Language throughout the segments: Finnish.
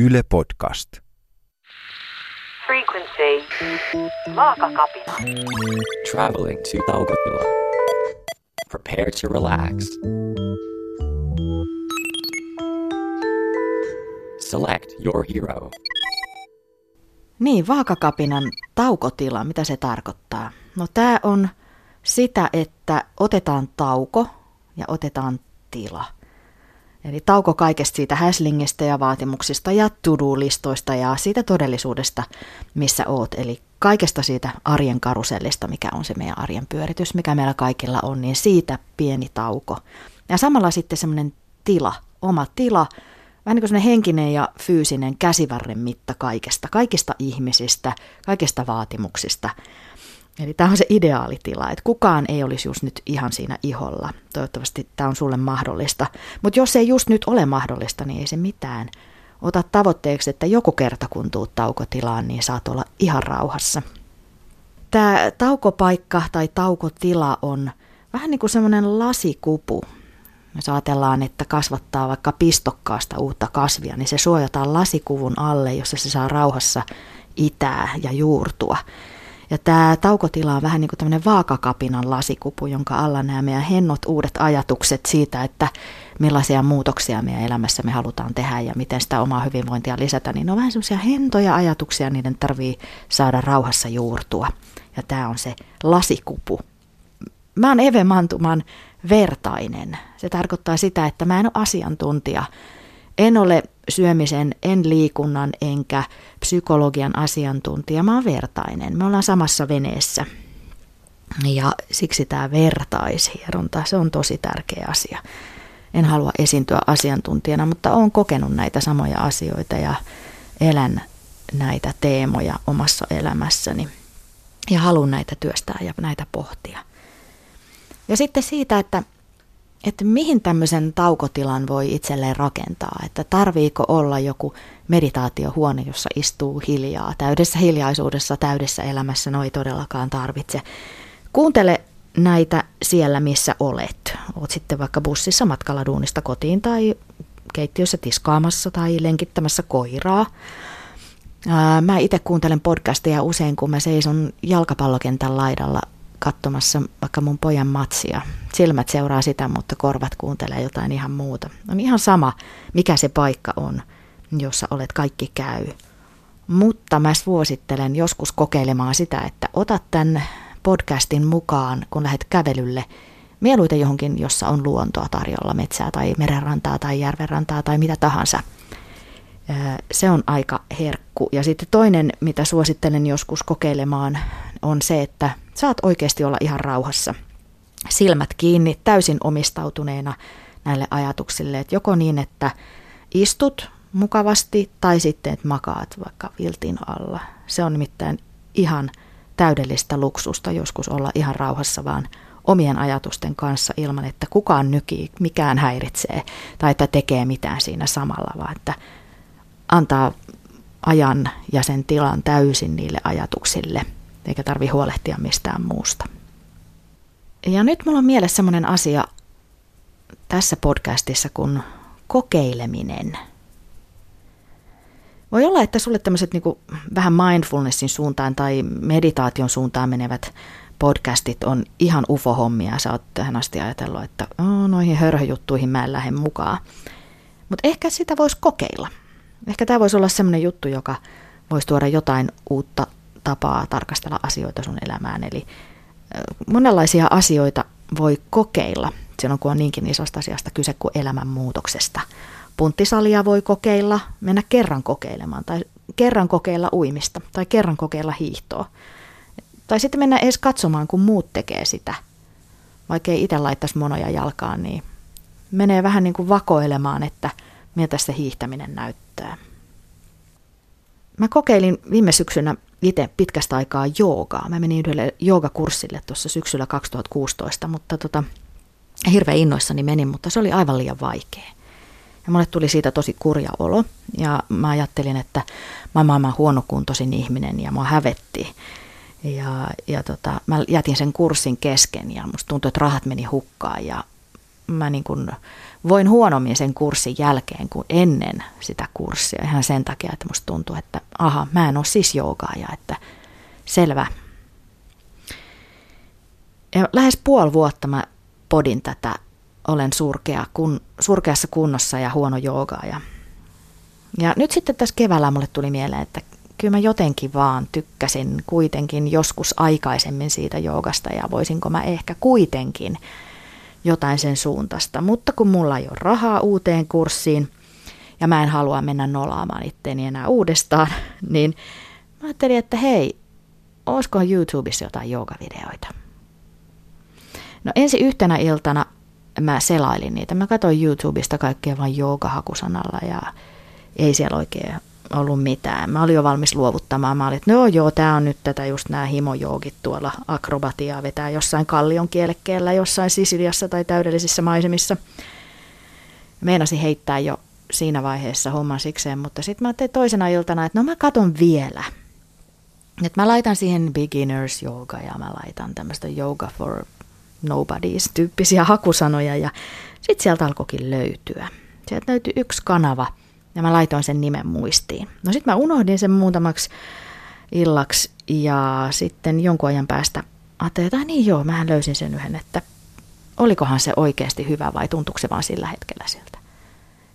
Yle Podcast. Frequency. Vaakakapina. Traveling to Taukotila. Prepare to relax. Select your hero. Niin, vaakakapinan taukotila, mitä se tarkoittaa? No tämä on sitä, että otetaan tauko ja otetaan tila. Eli tauko kaikesta siitä häslingistä ja vaatimuksista ja to-do-listoista ja siitä todellisuudesta, missä oot. Eli kaikesta siitä arjen karusellista, mikä on se meidän arjen pyöritys, mikä meillä kaikilla on, niin siitä pieni tauko. Ja samalla sitten semmoinen tila, oma tila, vähän niin kuin henkinen ja fyysinen käsivarren mitta kaikesta, kaikista ihmisistä, kaikista vaatimuksista. Eli tämä on se ideaalitila, että kukaan ei olisi just nyt ihan siinä iholla. Toivottavasti tämä on sulle mahdollista. Mutta jos ei just nyt ole mahdollista, niin ei se mitään. Ota tavoitteeksi, että joku kerta kun tuut taukotilaan, niin saat olla ihan rauhassa. Tämä taukopaikka tai taukotila on vähän niin kuin semmoinen lasikupu. Jos ajatellaan, että kasvattaa vaikka pistokkaasta uutta kasvia, niin se suojataan lasikuvun alle, jossa se saa rauhassa itää ja juurtua. Ja tämä taukotila on vähän niin kuin tämmöinen vaakakapinan lasikupu, jonka alla nämä meidän hennot uudet ajatukset siitä, että millaisia muutoksia meidän elämässä me halutaan tehdä ja miten sitä omaa hyvinvointia lisätä, niin ne on vähän semmoisia hentoja ajatuksia, niiden tarvii saada rauhassa juurtua. Ja tämä on se lasikupu. Mä oon Eve Mantuman vertainen. Se tarkoittaa sitä, että mä en ole asiantuntija. En ole syömisen, en liikunnan enkä psykologian asiantuntija. Mä oon vertainen. Me ollaan samassa veneessä. Ja siksi tämä vertaishieronta, se on tosi tärkeä asia. En halua esiintyä asiantuntijana, mutta olen kokenut näitä samoja asioita ja elän näitä teemoja omassa elämässäni. Ja haluan näitä työstää ja näitä pohtia. Ja sitten siitä, että, että mihin tämmöisen taukotilan voi itselleen rakentaa, että tarviiko olla joku meditaatiohuone, jossa istuu hiljaa, täydessä hiljaisuudessa, täydessä elämässä, no ei todellakaan tarvitse. Kuuntele näitä siellä, missä olet. Oot sitten vaikka bussissa matkalla duunista kotiin tai keittiössä tiskaamassa tai lenkittämässä koiraa. Mä itse kuuntelen podcasteja usein, kun mä seison jalkapallokentän laidalla katsomassa vaikka mun pojan matsia. Silmät seuraa sitä, mutta korvat kuuntelee jotain ihan muuta. On ihan sama, mikä se paikka on, jossa olet kaikki käy. Mutta mä suosittelen joskus kokeilemaan sitä, että otat tämän podcastin mukaan, kun lähdet kävelylle, mieluiten johonkin, jossa on luontoa tarjolla, metsää tai merenrantaa tai järvenrantaa tai mitä tahansa. Se on aika herkku. Ja sitten toinen, mitä suosittelen joskus kokeilemaan, on se, että saat oikeasti olla ihan rauhassa. Silmät kiinni, täysin omistautuneena näille ajatuksille. Että joko niin, että istut mukavasti tai sitten, että makaat vaikka viltin alla. Se on nimittäin ihan täydellistä luksusta joskus olla ihan rauhassa vaan omien ajatusten kanssa ilman, että kukaan nykii, mikään häiritsee tai että tekee mitään siinä samalla, vaan että antaa ajan ja sen tilan täysin niille ajatuksille, eikä tarvi huolehtia mistään muusta. Ja nyt mulla on mielessä sellainen asia tässä podcastissa kuin kokeileminen – voi olla, että sulle tämmöiset niin vähän mindfulnessin suuntaan tai meditaation suuntaan menevät podcastit on ihan ufo-hommia. Sä oot tähän asti ajatellut, että oh, noihin hörhöjuttuihin mä en lähde mukaan. Mutta ehkä sitä voisi kokeilla. Ehkä tämä voisi olla semmoinen juttu, joka voisi tuoda jotain uutta tapaa tarkastella asioita sun elämään. Eli monenlaisia asioita voi kokeilla silloin, kun on niinkin isosta asiasta kyse kuin elämänmuutoksesta. Punttisalia voi kokeilla, mennä kerran kokeilemaan tai kerran kokeilla uimista tai kerran kokeilla hiihtoa. Tai sitten mennä edes katsomaan, kun muut tekee sitä. Vaikka ei itse laittaisi monoja jalkaan, niin menee vähän niin kuin vakoilemaan, että miltä se hiihtäminen näyttää. Mä kokeilin viime syksynä itse pitkästä aikaa joogaa. Mä menin yhdelle joogakurssille tuossa syksyllä 2016, mutta tota, hirveän innoissani menin, mutta se oli aivan liian vaikea. Ja mulle tuli siitä tosi kurja olo. Ja mä ajattelin, että mä oon maailman huonokuntoisin ihminen ja mua hävetti. Ja, ja tota, mä jätin sen kurssin kesken ja musta tuntui, että rahat meni hukkaan ja mä niin kuin voin huonommin sen kurssin jälkeen kuin ennen sitä kurssia. Ihan sen takia, että musta tuntuu, että aha, mä en ole siis joogaaja, että selvä. Ja lähes puoli vuotta mä podin tätä, olen surkea, kun, surkeassa kunnossa ja huono joogaaja. Ja nyt sitten tässä keväällä mulle tuli mieleen, että kyllä mä jotenkin vaan tykkäsin kuitenkin joskus aikaisemmin siitä joogasta ja voisinko mä ehkä kuitenkin jotain sen suuntaista. Mutta kun mulla ei ole rahaa uuteen kurssiin ja mä en halua mennä nolaamaan itteeni enää uudestaan, niin mä ajattelin, että hei, olisiko YouTubessa jotain joogavideoita. No ensi yhtenä iltana mä selailin niitä. Mä katsoin YouTubesta kaikkea vain joogahakusanalla ja ei siellä oikein ollut mitään. Mä olin jo valmis luovuttamaan. Mä olin, että no joo, tää on nyt tätä just nämä himojoogit tuolla akrobatiaa vetää jossain kallion kielekkeellä, jossain Sisiliassa tai täydellisissä maisemissa. Meinasin heittää jo siinä vaiheessa homman sikseen, mutta sitten mä ajattelin toisena iltana, että no mä katon vielä. Että mä laitan siihen beginners yoga ja mä laitan tämmöistä yoga for nobodies tyyppisiä hakusanoja ja sitten sieltä alkoikin löytyä. Sieltä löytyi yksi kanava – ja mä laitoin sen nimen muistiin. No sitten mä unohdin sen muutamaksi illaksi ja sitten jonkun ajan päästä ajattelin, että niin joo, mä löysin sen yhden, että olikohan se oikeasti hyvä vai tuntuuko se vaan sillä hetkellä siltä.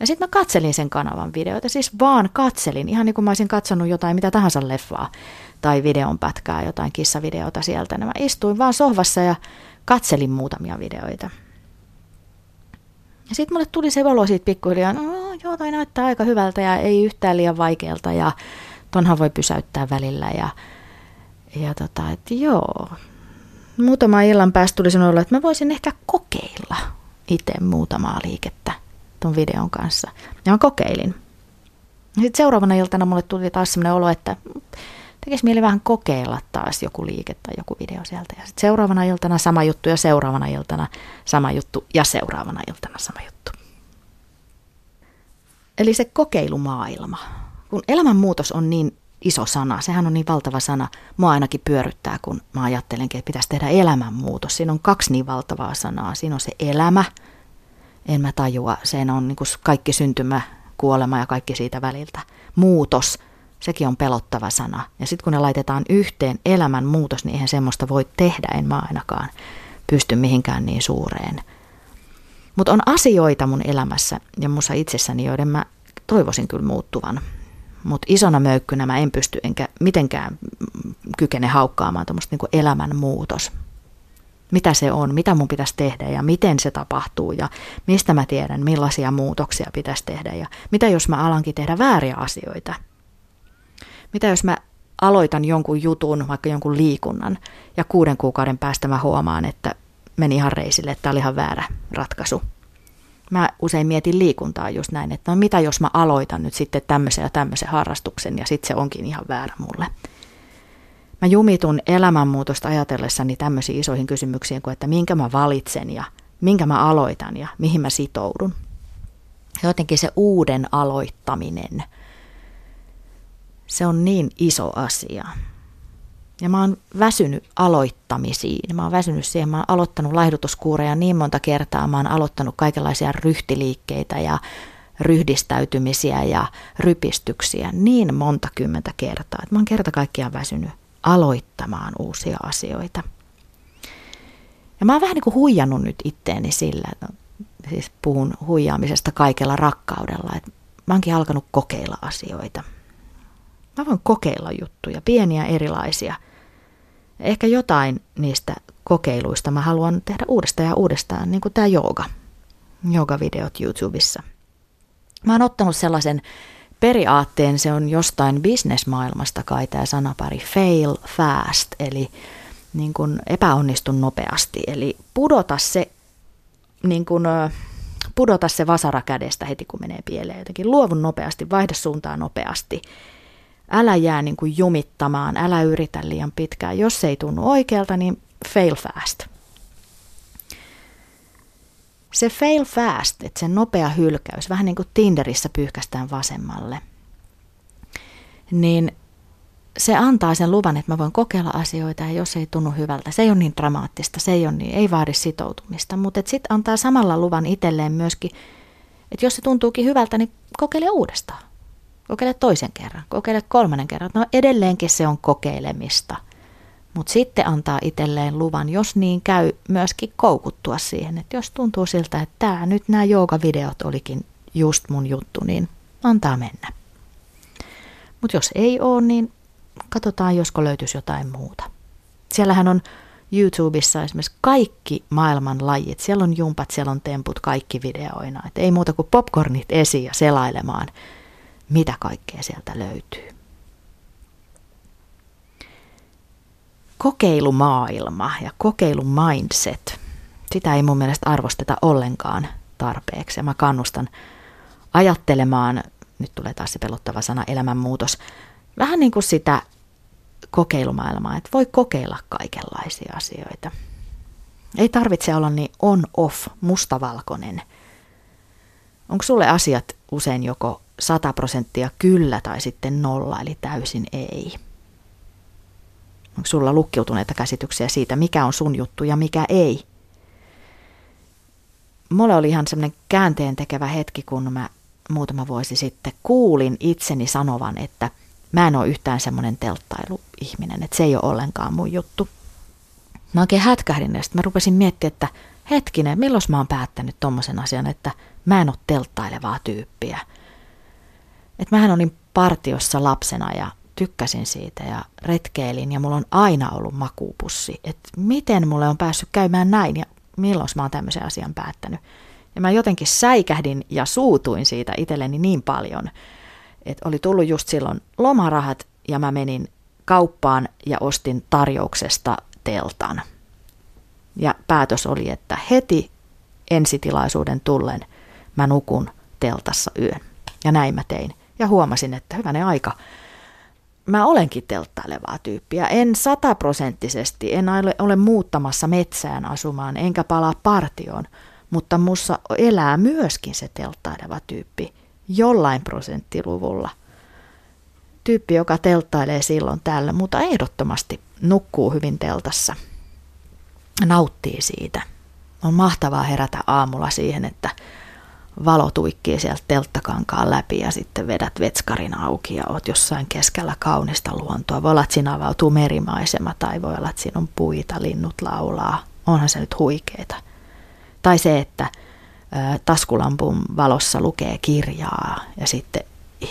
Ja sitten mä katselin sen kanavan videoita, siis vaan katselin, ihan niin kuin mä olisin katsonut jotain mitä tahansa leffaa tai videon pätkää, jotain kissavideota sieltä. Ja mä istuin vaan sohvassa ja katselin muutamia videoita. Ja sitten mulle tuli se valo siitä pikkuhiljaa, no joo, toi näyttää aika hyvältä ja ei yhtään liian vaikealta ja tonhan voi pysäyttää välillä ja, ja tota, että joo. Muutama illan päästä tuli sanoa, että mä voisin ehkä kokeilla itse muutamaa liikettä ton videon kanssa. Ja mä kokeilin. Sitten seuraavana iltana mulle tuli taas sellainen olo, että tekisi mieli vähän kokeilla taas joku liike tai joku video sieltä. Ja sitten seuraavana iltana sama juttu ja seuraavana iltana sama juttu ja seuraavana iltana sama juttu. Eli se kokeilumaailma. Kun elämänmuutos on niin iso sana, sehän on niin valtava sana, mua ainakin pyöryttää, kun mä ajattelenkin, että pitäisi tehdä elämänmuutos. Siinä on kaksi niin valtavaa sanaa. Siinä on se elämä, en mä tajua, se on niin kuin kaikki syntymä, kuolema ja kaikki siitä väliltä. Muutos, sekin on pelottava sana. Ja sitten kun ne laitetaan yhteen elämän muutos, niin eihän semmoista voi tehdä, en mä ainakaan pysty mihinkään niin suureen mutta on asioita mun elämässä ja mussa itsessäni, joiden mä toivoisin kyllä muuttuvan. Mutta isona möykkynä mä en pysty enkä mitenkään kykene haukkaamaan tuommoista niinku elämänmuutos. Mitä se on, mitä mun pitäisi tehdä ja miten se tapahtuu ja mistä mä tiedän, millaisia muutoksia pitäisi tehdä ja mitä jos mä alankin tehdä vääriä asioita. Mitä jos mä aloitan jonkun jutun, vaikka jonkun liikunnan ja kuuden kuukauden päästä mä huomaan, että meni ihan reisille, että tämä oli ihan väärä ratkaisu. Mä usein mietin liikuntaa just näin, että no mitä jos mä aloitan nyt sitten tämmöisen ja tämmöisen harrastuksen ja sitten se onkin ihan väärä mulle. Mä jumitun elämänmuutosta ajatellessani tämmöisiin isoihin kysymyksiin kuin, että minkä mä valitsen ja minkä mä aloitan ja mihin mä sitoudun. Jotenkin se uuden aloittaminen, se on niin iso asia. Ja mä oon väsynyt aloittamisiin. Mä oon väsynyt siihen. Mä oon aloittanut laihdutuskuureja niin monta kertaa. Mä oon aloittanut kaikenlaisia ryhtiliikkeitä ja ryhdistäytymisiä ja rypistyksiä niin monta kymmentä kertaa. Että mä oon kerta kaikkiaan väsynyt aloittamaan uusia asioita. Ja mä oon vähän niin kuin huijannut nyt itteeni sillä, että siis puhun huijaamisesta kaikella rakkaudella, että mä oonkin alkanut kokeilla asioita. Mä voin kokeilla juttuja, pieniä erilaisia – ehkä jotain niistä kokeiluista mä haluan tehdä uudestaan ja uudestaan, niin kuin tämä jooga, joogavideot YouTubessa. Mä oon ottanut sellaisen periaatteen, se on jostain bisnesmaailmasta kai tämä sanapari fail fast, eli niin kuin epäonnistun nopeasti, eli pudota se, niin kuin, pudota se vasara kädestä heti kun menee pieleen jotenkin, luovun nopeasti, vaihda suuntaa nopeasti, Älä jää niin kuin jumittamaan, älä yritä liian pitkään. Jos se ei tunnu oikealta, niin fail fast. Se fail fast, että se nopea hylkäys, vähän niin kuin Tinderissä pyyhkästään vasemmalle, niin se antaa sen luvan, että mä voin kokeilla asioita ja jos ei tunnu hyvältä, se ei ole niin dramaattista, se ei, ole niin, ei vaadi sitoutumista, mutta sitten antaa samalla luvan itselleen myöskin, että jos se tuntuukin hyvältä, niin kokeile uudestaan. Kokeile toisen kerran, kokeile kolmannen kerran. No edelleenkin se on kokeilemista, mutta sitten antaa itselleen luvan, jos niin käy, myöskin koukuttua siihen, että jos tuntuu siltä, että tämä nyt nämä joogavideot olikin just mun juttu, niin antaa mennä. Mutta jos ei ole, niin katsotaan, josko löytyisi jotain muuta. Siellähän on YouTubessa esimerkiksi kaikki maailman lajit. Siellä on jumpat, siellä on temput, kaikki videoina. Et ei muuta kuin popcornit esiin ja selailemaan, mitä kaikkea sieltä löytyy. Kokeilumaailma ja kokeilumindset, sitä ei mun mielestä arvosteta ollenkaan tarpeeksi. Ja mä kannustan ajattelemaan, nyt tulee taas se pelottava sana, elämänmuutos, vähän niin kuin sitä kokeilumaailmaa, että voi kokeilla kaikenlaisia asioita. Ei tarvitse olla niin on-off, mustavalkoinen. Onko sulle asiat usein joko 100 prosenttia kyllä tai sitten nolla, eli täysin ei? Onko sulla lukkiutuneita käsityksiä siitä, mikä on sun juttu ja mikä ei? Mulle oli ihan semmoinen käänteen tekevä hetki, kun mä muutama vuosi sitten kuulin itseni sanovan, että – mä en ole yhtään semmoinen telttailuihminen, että se ei ole ollenkaan mun juttu. Mä oikein hätkähdin ja sitten mä rupesin miettimään, että hetkinen, milloin mä oon päättänyt tommosen asian, että mä en ole telttailevaa tyyppiä. Että mähän olin partiossa lapsena ja tykkäsin siitä ja retkeilin ja mulla on aina ollut makuupussi. Että miten mulle on päässyt käymään näin ja milloin mä oon tämmöisen asian päättänyt. Ja mä jotenkin säikähdin ja suutuin siitä itselleni niin paljon – että oli tullut just silloin lomarahat ja mä menin kauppaan ja ostin tarjouksesta teltan. Ja päätös oli, että heti ensitilaisuuden tullen mä nukun teltassa yön. Ja näin mä tein. Ja huomasin, että hyvänen aika, mä olenkin telttailevaa tyyppiä. En sataprosenttisesti, en ole, muuttamassa metsään asumaan, enkä palaa partioon, mutta mussa elää myöskin se telttaileva tyyppi jollain prosenttiluvulla. Tyyppi, joka telttailee silloin tällä, mutta ehdottomasti nukkuu hyvin teltassa. Nauttii siitä. On mahtavaa herätä aamulla siihen, että valo tuikkii sieltä telttakankaan läpi ja sitten vedät vetskarin auki ja oot jossain keskellä kaunista luontoa. Voi olla, että siinä avautuu merimaisema tai voi olla, että siinä on puita, linnut laulaa. Onhan se nyt huikeeta. Tai se, että taskulampun valossa lukee kirjaa ja sitten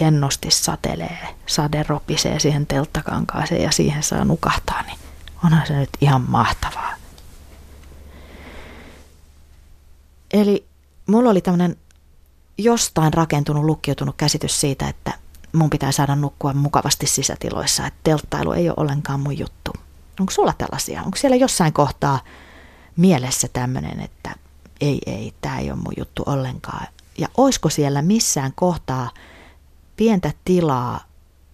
hennosti satelee, sade ropisee siihen telttakankaaseen ja siihen saa nukahtaa, niin onhan se nyt ihan mahtavaa. Eli mulla oli tämmöinen jostain rakentunut, lukkiutunut käsitys siitä, että mun pitää saada nukkua mukavasti sisätiloissa, että telttailu ei ole ollenkaan mun juttu. Onko sulla tällaisia? Onko siellä jossain kohtaa mielessä tämmöinen, että ei, ei, tämä ei ole mun juttu ollenkaan. Ja oisko siellä missään kohtaa pientä tilaa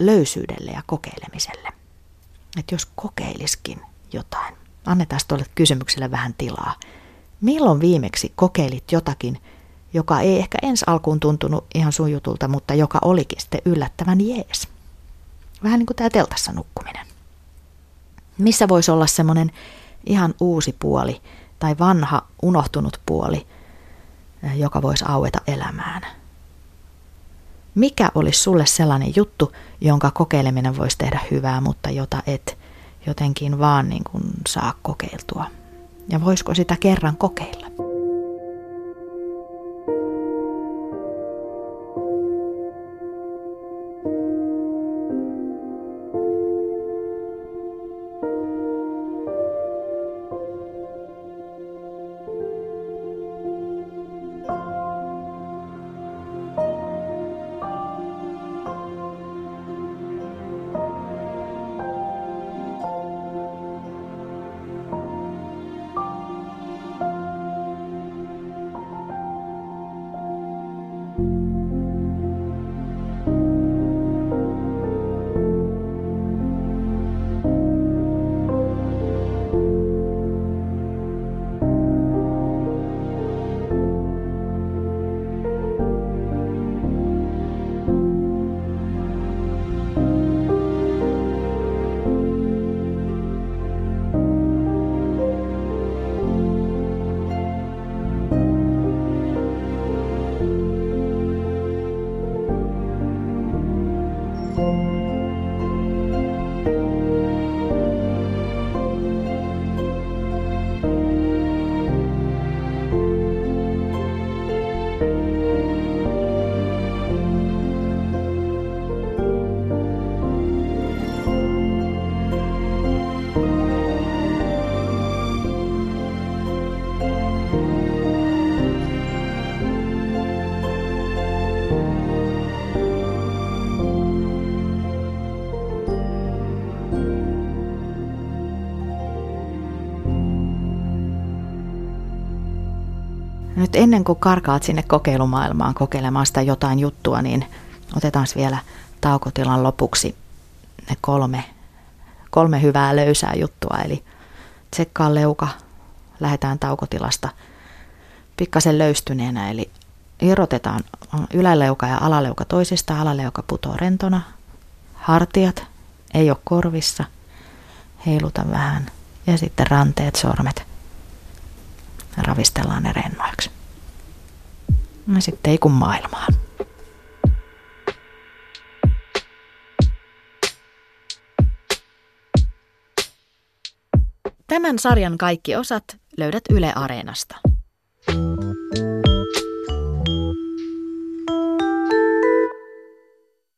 löysyydelle ja kokeilemiselle? Että jos kokeiliskin jotain, annetaan tuolle kysymykselle vähän tilaa. Milloin viimeksi kokeilit jotakin, joka ei ehkä ensi alkuun tuntunut ihan sun jutulta, mutta joka olikin sitten yllättävän jees? Vähän niin kuin tämä teltassa nukkuminen. Missä voisi olla semmoinen ihan uusi puoli, tai vanha unohtunut puoli, eh, joka voisi aueta elämään. Mikä olisi sulle sellainen juttu, jonka kokeileminen voisi tehdä hyvää, mutta jota et jotenkin vaan niin kuin saa kokeiltua? Ja voisiko sitä kerran kokeilla? Nyt ennen kuin karkaat sinne kokeilumaailmaan kokeilemaan sitä jotain juttua, niin otetaan vielä taukotilan lopuksi ne kolme, kolme hyvää löysää juttua. Eli tsekkaa leuka, lähdetään taukotilasta pikkasen löystyneenä, eli irrotetaan yläleuka ja alaleuka toisista, alaleuka putoo rentona, hartiat ei ole korvissa, heiluta vähän. Ja sitten ranteet, sormet. Ravistellaan ne rennoiksi. No sitten ei kun maailmaan. Tämän sarjan kaikki osat löydät Yle Areenasta.